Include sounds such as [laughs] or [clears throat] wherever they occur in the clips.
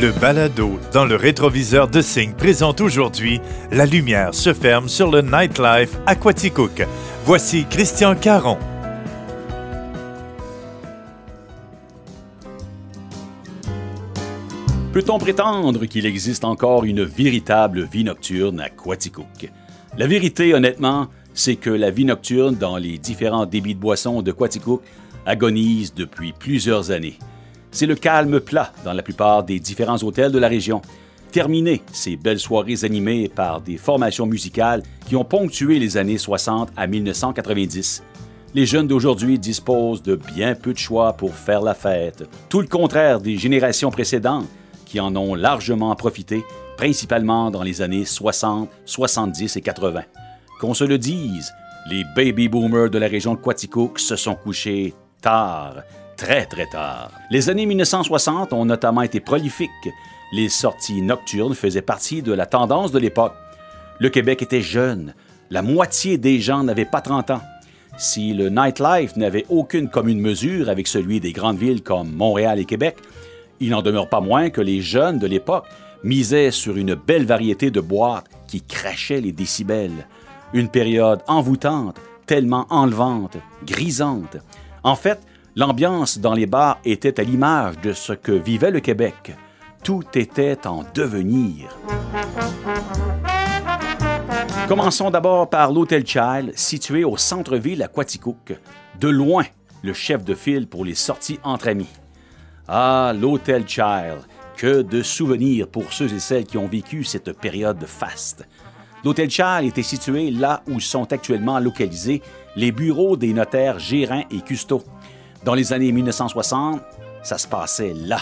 Le balado dans le rétroviseur de Signe présente aujourd'hui La lumière se ferme sur le nightlife à Quaticook. Voici Christian Caron. Peut-on prétendre qu'il existe encore une véritable vie nocturne à Quaticook? La vérité, honnêtement, c'est que la vie nocturne dans les différents débits de boissons de Quaticook agonise depuis plusieurs années. C'est le calme plat dans la plupart des différents hôtels de la région. Terminé ces belles soirées animées par des formations musicales qui ont ponctué les années 60 à 1990. Les jeunes d'aujourd'hui disposent de bien peu de choix pour faire la fête, tout le contraire des générations précédentes qui en ont largement profité, principalement dans les années 60, 70 et 80. Qu'on se le dise, les baby boomers de la région de Quaticook se sont couchés tard, très très tard. Les années 1960 ont notamment été prolifiques. Les sorties nocturnes faisaient partie de la tendance de l'époque. Le Québec était jeune. La moitié des gens n'avaient pas 30 ans. Si le nightlife n'avait aucune commune mesure avec celui des grandes villes comme Montréal et Québec, il n'en demeure pas moins que les jeunes de l'époque misaient sur une belle variété de boîtes qui crachaient les décibels. Une période envoûtante, tellement enlevante, grisante. En fait, L'ambiance dans les bars était à l'image de ce que vivait le Québec. Tout était en devenir. Commençons d'abord par l'Hôtel Child, situé au centre-ville à Quaticook. De loin, le chef de file pour les sorties entre amis. Ah, l'Hôtel Child, que de souvenirs pour ceux et celles qui ont vécu cette période faste. L'Hôtel Child était situé là où sont actuellement localisés les bureaux des notaires Gérin et Custeau. Dans les années 1960, ça se passait là.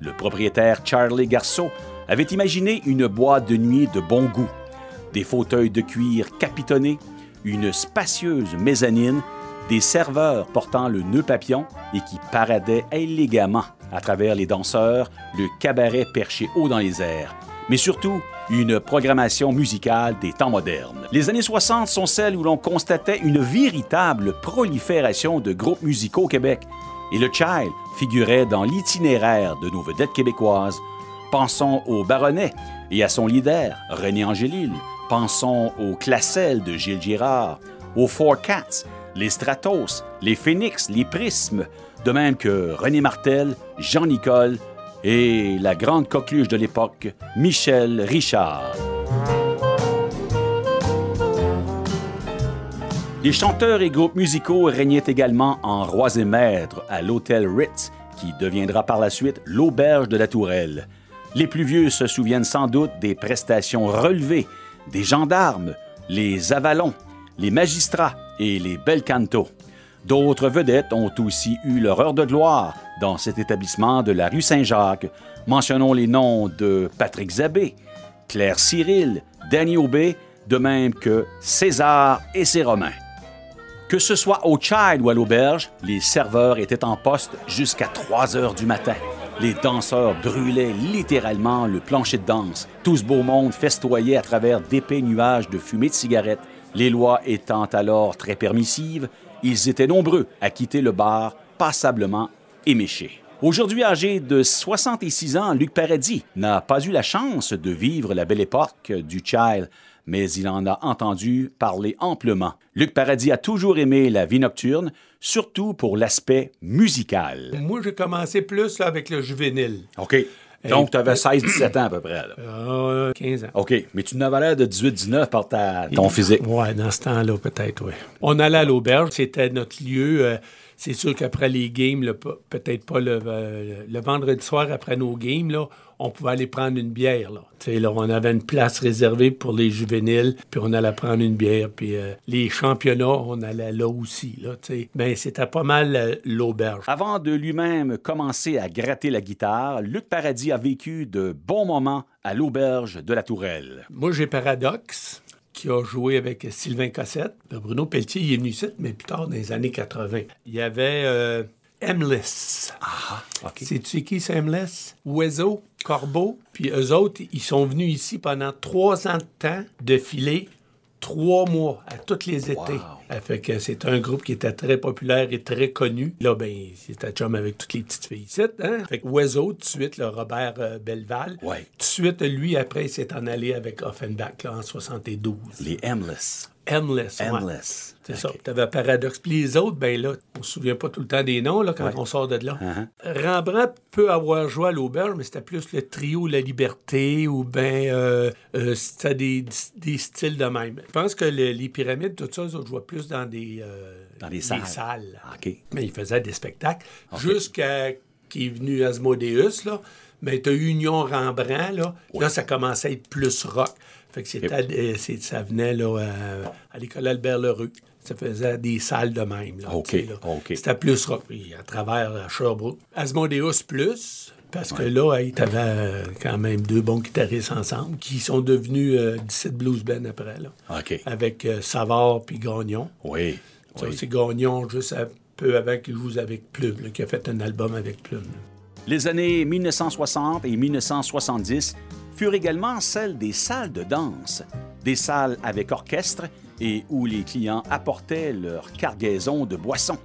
Le propriétaire Charlie Garceau avait imaginé une boîte de nuit de bon goût, des fauteuils de cuir capitonnés, une spacieuse mezzanine, des serveurs portant le nœud papillon et qui paradaient élégamment à travers les danseurs, le cabaret perché haut dans les airs, mais surtout une programmation musicale des temps modernes. Les années 60 sont celles où l'on constatait une véritable prolifération de groupes musicaux au Québec, et le Child figurait dans l'itinéraire de nos vedettes québécoises. Pensons au Baronnet et à son leader, René Angélil. Pensons au Classel de Gilles Girard, aux Four Cats, les Stratos, les Phoenix, les Prismes, de même que René Martel, Jean-Nicole, et la grande coqueluche de l'époque, Michel Richard. Les chanteurs et groupes musicaux régnaient également en rois et maîtres à l'hôtel Ritz, qui deviendra par la suite l'auberge de la Tourelle. Les plus vieux se souviennent sans doute des prestations relevées des gendarmes, les avalons, les magistrats et les bel cantos. D'autres vedettes ont aussi eu leur heure de gloire dans cet établissement de la rue Saint-Jacques. Mentionnons les noms de Patrick Zabé, Claire Cyril, Danny Aubé, de même que César et ses Romains. Que ce soit au Child ou à l'auberge, les serveurs étaient en poste jusqu'à 3 heures du matin. Les danseurs brûlaient littéralement le plancher de danse. Tout ce beau monde festoyait à travers d'épais nuages de fumée de cigarettes. Les lois étant alors très permissives, ils étaient nombreux à quitter le bar passablement éméchés. Aujourd'hui âgé de 66 ans, Luc Paradis n'a pas eu la chance de vivre la belle époque du Child, mais il en a entendu parler amplement. Luc Paradis a toujours aimé la vie nocturne, surtout pour l'aspect musical. Moi, j'ai commencé plus avec le juvénile. OK. Donc, tu avais 16-17 ans à peu près. Là. 15 euh, ans. OK. Mais tu n'avais l'air de 18-19 par ta, ton physique. Oui, dans ce temps-là, peut-être, oui. On allait à l'auberge. C'était notre lieu. Euh, c'est sûr qu'après les games, peut-être pas euh, le, vendredi soir après nos games, là, on pouvait aller prendre une bière. Là. Là, on avait une place réservée pour les juvéniles, puis on allait prendre une bière. Puis euh, les championnats, on allait là aussi. Là, ben, c'était pas mal euh, l'auberge. Avant de lui-même commencer à gratter la guitare, Luc Paradis a vécu de bons moments à l'auberge de la Tourelle. Moi, j'ai Paradoxe qui a joué avec Sylvain Cossette. Bruno Pelletier, il est venu ici, mais plus tard, dans les années 80. Il y avait euh, Emless. Ah, OK. Sais-tu qui c'est Emless? Oiseau, Corbeau. Puis eux autres, ils sont venus ici pendant trois ans de temps de filer trois mois, à tous les étés. Wow. fait que c'est un groupe qui était très populaire et très connu. Là, ben, c'était chum avec toutes les petites filles ici, hein? Fait que Oiseau, tout de suite, le Robert euh, Belval. Ouais. Tout de suite, lui, après, il s'est en allé avec Offenbach, là, en 72. Les Endless. Endless. ouais. Endless. C'est ça. Tu avais Paradox. Puis les autres, ben là, on se souvient pas tout le temps des noms là, quand Ouais. on sort de là. Uh-huh. Rembrandt peut avoir joué à l'auberge, mais c'était plus le trio La Liberté ou ben euh, euh, c'était des, des styles de même. Je pense que le- les pyramides, tout ça, ils autres jouaient plus dans des, euh, Dans des salles. salles. OK. Mais ils faisaient des spectacles jusqu'à qu'il est venu Asmodeus, là. Mais tu as Union Rembrandt, là. Là, ça commençait à être plus rock. Fait que c'était, euh, c'est- ça venait là, euh, à l'école Albert Leroux. Ça faisait des salles de même. Là, OK, là. C'était plus rock. Puis à travers euh, Sherbrooke. Asmodeus plus, parce que là, tu avais quand même deux bons guitaristes ensemble qui sont devenus euh, 17 Blues Band après, là. OK. Avec euh, Savard puis Gagnon. Oui. Ça, oui. c'est Gagnon juste un peu avant qu'il joue avec Plume, là, qui a fait un album avec Plume. là. Les années 1960 et 1970 furent également celles des salles de danse, des salles avec orchestre et où les clients apportaient leur cargaison de boissons.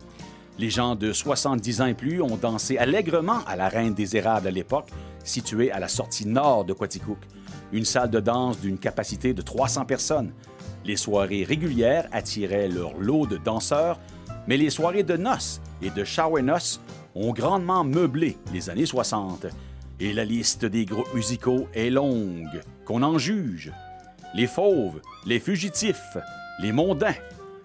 Les gens de 70 ans et plus ont dansé allègrement à la Reine des Érables à l'époque, située à la sortie nord de Quaticook. Une salle de danse d'une capacité de 300 personnes. Les soirées régulières attiraient leur lot de danseurs, mais les soirées de noces et de shower noces ont grandement meublé les années 60. Et la liste des groupes musicaux est longue, qu'on en juge. Les fauves, les fugitifs, les mondains,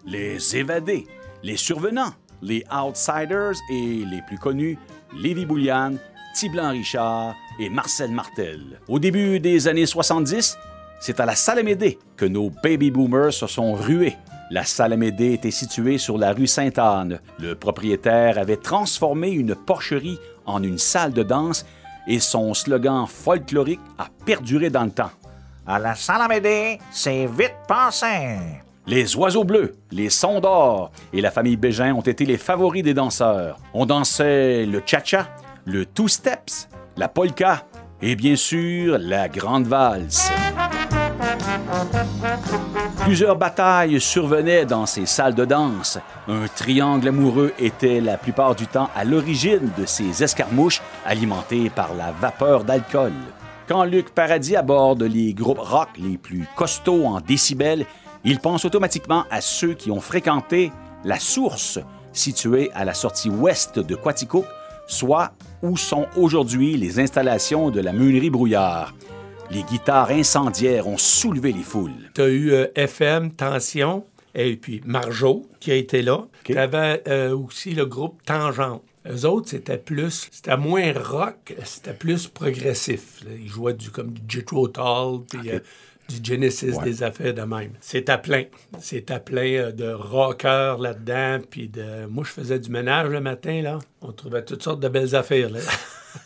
les évadés, les survenants, les outsiders et les plus connus, Lévi Bouliane, Tiblan Richard et Marcel Martel. Au début des années 70, c'est à la Salamédée que nos baby boomers se sont rués. La Salamédée était située sur la rue Sainte-Anne. Le propriétaire avait transformé une porcherie en une salle de danse et son slogan folklorique a perduré dans le temps. À la Salamédée, c'est vite passé. Les oiseaux bleus, les sons d'or et la famille Bégin ont été les favoris des danseurs. On dansait le cha-cha, le two-steps, la polka et bien sûr la grande valse. Plusieurs batailles survenaient dans ces salles de danse. Un triangle amoureux était la plupart du temps à l'origine de ces escarmouches alimentées par la vapeur d'alcool. Quand Luc Paradis aborde les groupes rock les plus costauds en décibels, il pense automatiquement à ceux qui ont fréquenté la source située à la sortie ouest de Quaticook, soit où sont aujourd'hui les installations de la meunerie Brouillard. Les guitares incendiaires ont soulevé les foules. Tu as eu euh, FM, Tension, et puis Marjo, qui a été là. Tu avais aussi le groupe Tangente. Eux autres, c'était plus, c'était moins rock, c'était plus progressif. là. Ils jouaient du, comme du Jethro Tull, puis euh, du Genesis, des affaires de même. C'était plein. C'était plein euh, de rockers là-dedans, puis de... Moi, je faisais du ménage le matin, là. On trouvait toutes sortes de belles affaires, là. [laughs]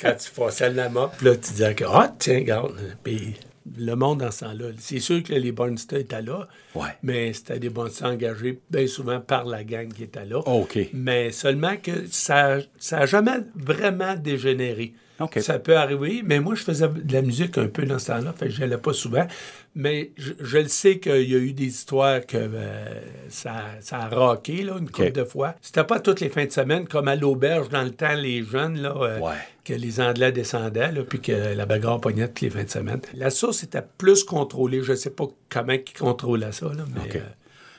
quand tu passais la mop, là, tu disais que, ah, tiens, regarde. Puis le monde dans ce temps-là, c'est sûr que les Barnsters étaient là, Ouais. mais c'était des Barnsters engagés bien souvent par la gang qui était là. OK. Mais seulement que ça n'a jamais vraiment dégénéré. Ça peut arriver, mais moi, je faisais de la musique un peu dans ce temps-là, fait que je n'allais pas souvent. Mais je, je le sais qu'il y a eu des histoires que euh, ça, ça a rocké, là, une couple de fois. C'était pas toutes les fins de semaine, comme à l'auberge, dans le temps, les jeunes, là, euh, Ouais. que les Anglais descendaient, là, puis que la bagarre pognait toutes les fins de semaine. La source était plus contrôlée. Je sais pas comment ils contrôlaient ça, là, mais... Euh,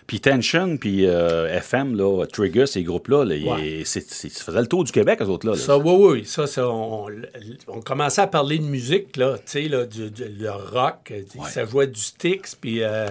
Puis Tension, puis euh, FM, là, Trigger, ces groupes-là, là, ils- Ouais. c'est- c'est- ça faisait le tour du Québec, eux autres-là. là. Ça, oui, oui. Ça, ça, on, on commençait à parler de musique, là, tu sais, là, du, du- le rock. euh, Ça jouait du Styx, puis euh,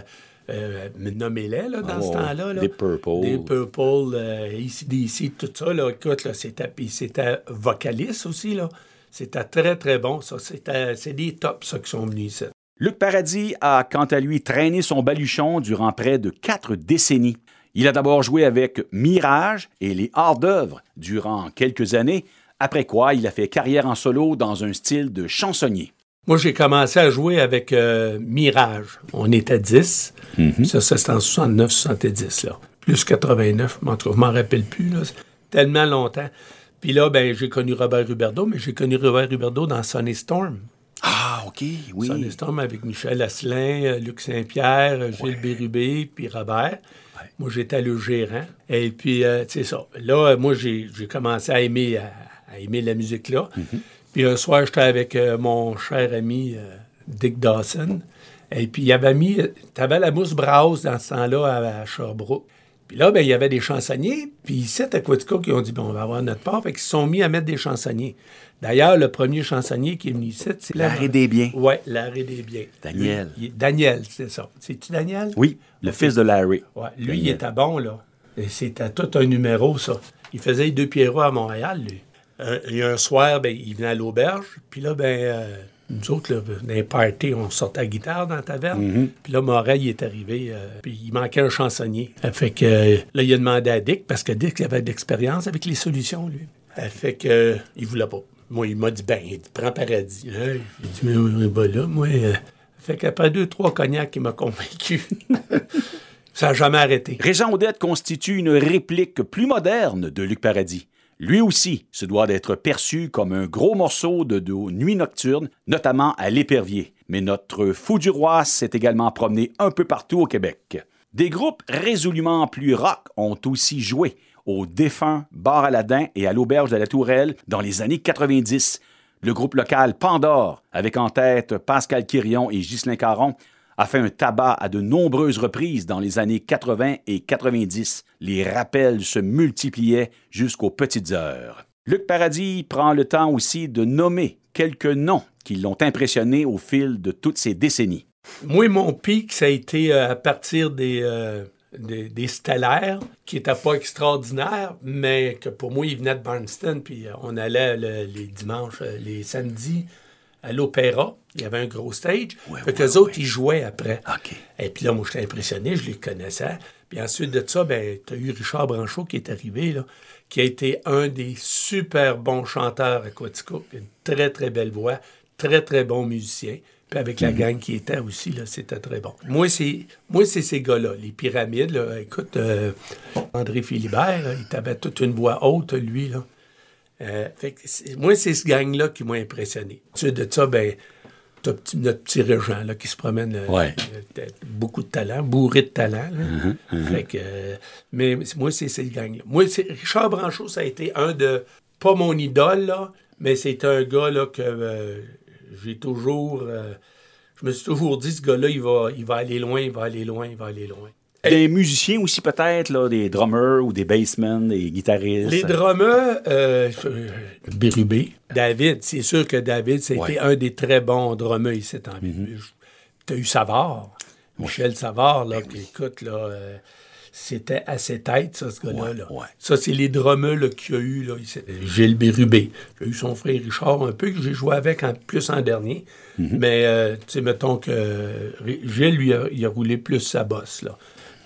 euh, nommez-les, là, dans Ah, ce temps-là. là. Des Purple. Des Purple, euh, ACDC, tout ça, là. Écoute, là, c'était... C'était vocaliste aussi, là. C'était très, très bon, ça. C'était... C'est des tops, ça, qui sont venus ici. Luc Paradis a, quant à lui, traîné son baluchon durant près de quatre décennies. Il a d'abord joué avec Mirage et les hors-d'œuvre durant quelques années, après quoi il a fait carrière en solo dans un style de chansonnier. Moi, j'ai commencé à jouer avec euh, Mirage. On était 10. Ça, ça, c'était en 69-70, là. Plus 89, mais en tout cas, je m'en rappelle plus, là. Tellement longtemps. Puis là, ben, j'ai connu Robert Huberdeau, mais j'ai connu Robert Huberdeau dans Sunny Storm. Ah, OK. Oui. Sunstorm avec Michel Asselin, euh, Luc Saint-Pierre, euh, Gilles Bérubé, puis Robert. Moi, j'étais le gérant. Et puis, euh, c'est ça. Là, moi, j'ai commencé à aimer, à, à aimer la musique-là. Puis un soir, j'étais avec euh, mon cher ami euh, Dick Dawson. Et puis, il avait mis... Tu avais la mousse Brause dans ce temps-là à, à Sherbrooke. Puis là, ben, il y avait des chansonniers. Puis ici, à Quatico, qui ont dit, bon, on va avoir notre part. Fait qu'ils se sont mis à mettre des chansonniers. D'ailleurs, le premier chansonnier qui est venu ici, c'est... L'arrêt des biens. Oui, l'arrêt des biens. Daniel. Lui, il- Daniel, c'est ça. C'est-tu Daniel? Oui, le fils de Larry. Ouais, lui, Daniel. il était bon, là. C'était tout un numéro, ça. Il faisait deux Pierrots à Montréal, lui. Euh, et un soir, ben, il venait à l'auberge. Puis là, ben, euh, nous autres, là, dans les parties, on sortait la guitare dans la taverne. Puis là, Morel, il est arrivé. euh, puis il manquait un chansonnier. Ça fait que euh, là, il a demandé à Dick, parce que Dick avait de l'expérience avec les solutions, lui. Ça fait que euh, il voulait pas. Moi, il m'a dit, ben, il prend paradis. J'ai dit, mais oui, ben là, moi. euh, fait qu'après deux, trois cognacs, il m'a convaincu. [laughs] Ça n'a jamais arrêté. Régent Odette constitue une réplique plus moderne de Luc Paradis. Lui aussi se doit d'être perçu comme un gros morceau de, de nuit nocturne, notamment à l'Épervier. Mais notre fou du roi s'est également promené un peu partout au Québec. Des groupes résolument plus rock ont aussi joué au défunt Bar Aladin et à l'Auberge de la Tourelle dans les années 90. Le groupe local Pandore, avec en tête Pascal Quirion et Ghislain Caron, a fait un tabac à de nombreuses reprises dans les années 80 et 90. Les rappels se multipliaient jusqu'aux petites heures. Luc Paradis prend le temps aussi de nommer quelques noms qui l'ont impressionné au fil de toutes ces décennies. Moi, mon pic, ça a été euh, à partir des, euh, des, des stellaires, qui n'étaient pas extraordinaires, mais que pour moi, ils venaient de Barnston, puis euh, on allait le- les dimanches, les samedis, à l'opéra. Il y avait un gros stage. Fait ouais, qu'eux autres, ils jouaient après. Et puis là, moi, j'étais impressionné, je les connaissais. Puis ensuite de ça, ben, tu as eu Richard Branchot qui est arrivé, là, qui a été un des super bons chanteurs à Quatico. Une très, très belle voix, très, très bon musicien. Puis avec la gang qui était aussi, là, c'était très bon. Moi, c'est, moi, c'est ces gars-là, les pyramides. Là, écoute, euh, André Philibert, là, il avait toute une voix haute, lui. Là. Euh, fait que c'est- moi, c'est ce gang-là qui m'a impressionné. Ensuite de ça, ben, t'as petit- notre petit régent là, qui se promène. euh, Ouais. euh, beaucoup de talent, bourré de talent. là. Fait que, euh, mais moi, c'est ces gang-là. Moi, c'est, Richard Branchot, ça a été un de, pas mon idole, là, mais c'est un gars là, que euh, j'ai toujours. je me suis toujours dit, ce gars-là, il va, il va aller loin, il va aller loin, il va aller loin. Des musiciens aussi peut-être, là, des drummers ou des bassmen, des guitaristes. Les drummers, euh, euh, Bérubé, David, c'est sûr que David, c'était Ouais. un des très bons drummers ici en Tu as eu Savard, Michel Savard, là, qui écoute, là, euh, c'était à ses têtes, ça, ce gars-là. là. ouais. Ça, c'est les drummers là, qu'il y a eu, là, ici. Gilles Bérubé. J'ai eu son frère Richard un peu, que j'ai joué avec en, plus en dernier. Mais, euh, tu sais, mettons que Gilles, lui, a- il a roulé plus sa bosse, là.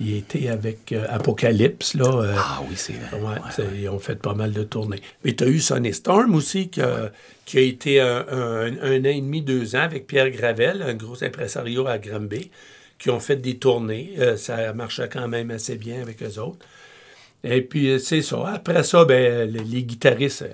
Il était avec euh, Apocalypse, là. euh, Ah oui, c'est vrai. Ouais, ils ont fait pas mal de tournées. Mais tu as eu Sonny Storm aussi, qui a, qui a été un, un- un an et demi, deux ans avec Pierre Gravel, un gros impresario à Granby, qui ont fait des tournées. Euh, ça marchait quand même assez bien avec eux autres. Et puis, c'est ça. Après ça, ben, les, les guitaristes,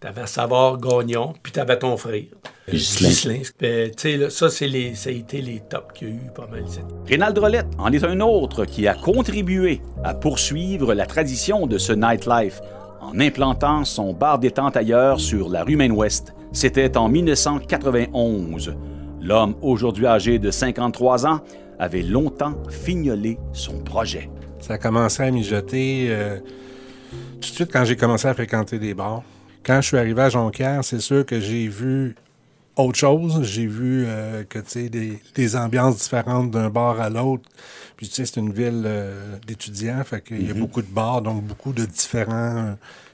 tu avais Savard Gagnon, puis tu avais ton frère. Ghislain. Ben, tu sais, là, ça, c'est les, ça a été les tops qu'il y a eu pas mal. ici. Rénald Rolette en est un autre qui a contribué à poursuivre la tradition de ce nightlife en implantant son bar détente ailleurs sur la rue Maine-Ouest. C'était en 1991. L'homme, aujourd'hui âgé de 53 ans, avait longtemps fignolé son projet. Ça a commencé à mijoter euh, tout de suite quand j'ai commencé à fréquenter des bars. Quand je suis arrivé à Jonquière, c'est sûr que j'ai vu autre chose. J'ai vu euh, que, tu sais, des, des ambiances différentes d'un bar à l'autre. Puis, tu sais, c'est une ville euh, d'étudiants, fait qu'il y a beaucoup de bars, donc beaucoup de différents euh,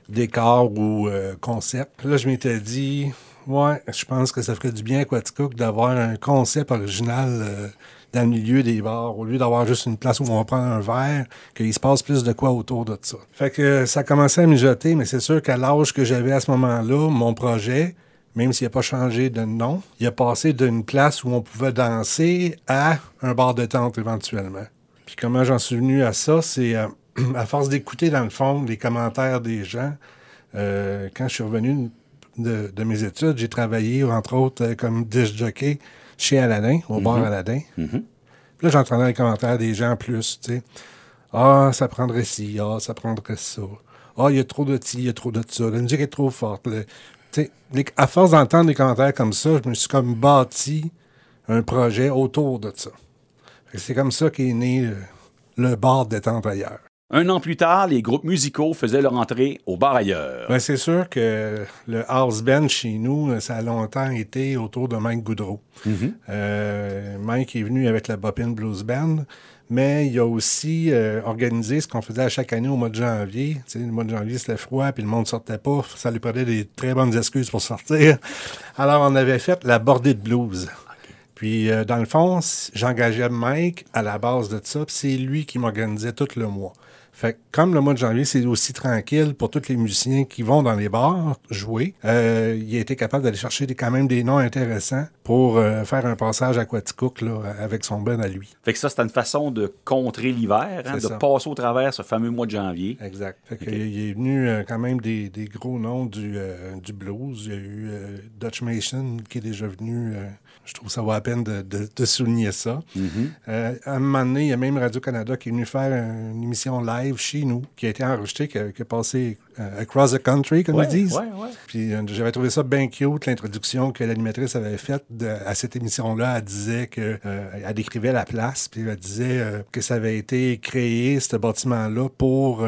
décors ou concepts. Là, je m'étais dit, ouais, je pense que ça ferait du bien à Quaticook d'avoir un concept original dans le milieu des bars, au lieu d'avoir juste une place où on va prendre un verre, qu'il se passe plus de quoi autour de ça. Fait que euh, ça commençait à mijoter, mais c'est sûr qu'à l'âge que j'avais à ce moment-là, mon projet, même s'il n'a pas changé de nom, il a passé d'une place où on pouvait danser à un bar de tente éventuellement. Puis comment j'en suis venu à ça, c'est euh, [clears throat] à force d'écouter dans le fond les commentaires des gens. euh, quand je suis revenu de, mes études, j'ai travaillé, entre autres, comme disc jockey chez Aladdin, au bar Aladdin. Mhm. Puis là, j'entendais les commentaires des gens plus, tu sais. Ah, ça prendrait ci, ah, ça prendrait ça. Ah, il y a trop de ci, il y a trop de ça. La musique est trop forte. Le- tu sais, les- à force d'entendre des commentaires comme ça, je me suis comme bâti un projet autour de ça. C'est comme ça qu'est né euh, le bar détente ailleurs. Un an plus tard, les groupes musicaux faisaient leur entrée au bar ailleurs. Ben, c'est sûr que le house band chez nous, ça a longtemps été autour de Mike Goudreau. Euh, Mike est venu avec la Bopin Blues Band, mais il a aussi euh, organisé ce qu'on faisait à chaque année au mois de janvier. Le mois de janvier, c'était froid, puis le monde sortait pas. Ça lui prenait des très bonnes excuses pour sortir. Alors, on avait fait la bordée de blues. Puis, euh, dans le fond, j'engageais Mike à la base de ça, puis c'est lui qui m'organisait tout le mois. Fait que comme le mois de janvier, c'est aussi tranquille pour tous les musiciens qui vont dans les bars jouer, euh, il a été capable d'aller chercher des- quand même des noms intéressants pour euh, faire un passage à Quaticook là, avec son band à lui. Fait que ça, c'était une façon de contrer l'hiver, hein, de ça. passer au travers ce fameux mois de janvier. Exact. Fait il est venu euh, quand même des, des gros noms du, du blues. Il y a eu Dutch Mason qui est déjà venu. Je trouve ça vaut la peine de, de- de souligner ça. Euh, à un moment donné, il y a même Radio-Canada qui est venu faire une émission live chez nous, qui a été enregistrée, qui a, qui a passé euh, across the country, comme Ouais, ils disent. ouais, ouais. Puis euh, j'avais trouvé ça bien cute, l'introduction que l'animatrice avait faite de- à cette émission-là. Elle disait que elle décrivait la place, puis elle disait que ça avait été créé, ce bâtiment-là, pour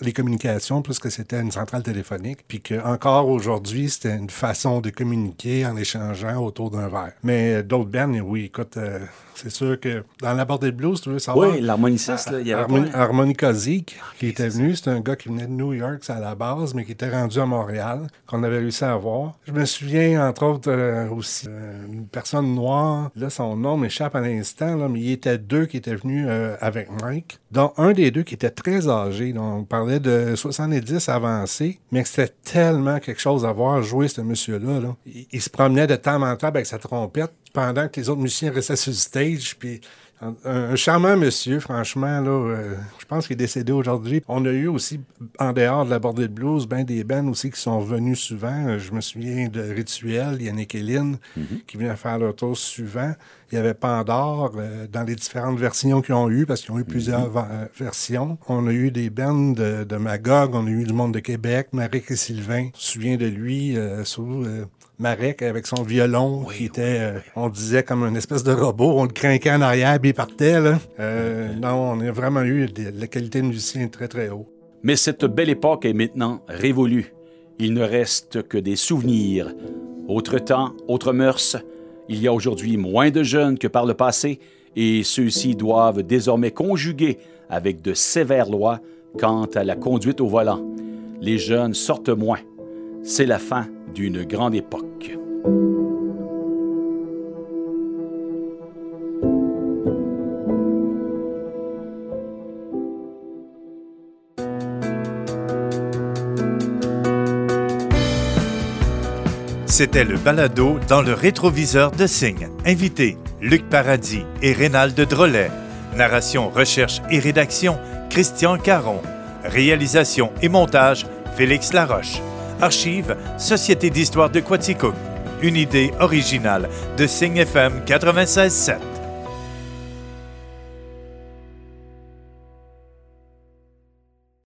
les communications, puisque c'était une centrale téléphonique, puis qu'encore aujourd'hui, c'était une façon de communiquer en échangeant autour d'un verre. Mais euh, d'autres bands, oui, écoute, euh, c'est sûr que dans la bordée de blues, tu veux savoir... Oui, l'harmoniciste, là, il y avait Harmon- Harmonica Zeke, qui était venu, c'est un gars qui venait de New York à la base, mais qui était rendu à Montréal, qu'on avait réussi à voir. Je me souviens, entre autres, euh, aussi, euh, une personne noire, là, son nom m'échappe à l'instant, là, mais il y était deux qui étaient venus avec Mike, dont un des deux qui était très âgé, donc on parlait de 70 avancés, mais que c'était tellement quelque chose à voir jouer, ce monsieur-là. là. Il, il se promenait de temps en temps avec sa trompette, pendant que les autres musiciens restaient sur le stage, puis un, un charmant monsieur, franchement, là, euh, je pense qu'il est décédé aujourd'hui. On a eu aussi, en dehors de la bordée de blues, ben des bands aussi qui sont venus souvent. Je me souviens de Rituel, Yannick et Lynn, qui venaient faire leur tour souvent. Il y avait Pandore euh, dans les différentes versions qu'ils ont eues, parce qu'ils ont eu plusieurs euh, versions. On a eu des bands de, de Magog, on a eu du monde de Québec, Marek et Sylvain. Je me souviens de lui euh, sous... euh, Marek avec son violon qui était, euh, on disait comme une espèce de robot, on le craquait en arrière puis il partait. Là. Euh, non, on a vraiment eu la qualité de musicien très très haut. Mais cette belle époque est maintenant révolue. Il ne reste que des souvenirs. Autre temps, autres mœurs. Il y a aujourd'hui moins de jeunes que par le passé et ceux-ci doivent désormais conjuguer avec de sévères lois quant à la conduite au volant. Les jeunes sortent moins. C'est la fin d'une grande époque. C'était le balado dans le rétroviseur de Signe. Invité Luc Paradis et Rénal de Drolet. Narration, recherche et rédaction Christian Caron. Réalisation et montage Félix Laroche. Archive Société d'histoire de Quaticook. Une idée originale de Signe FM 96.7.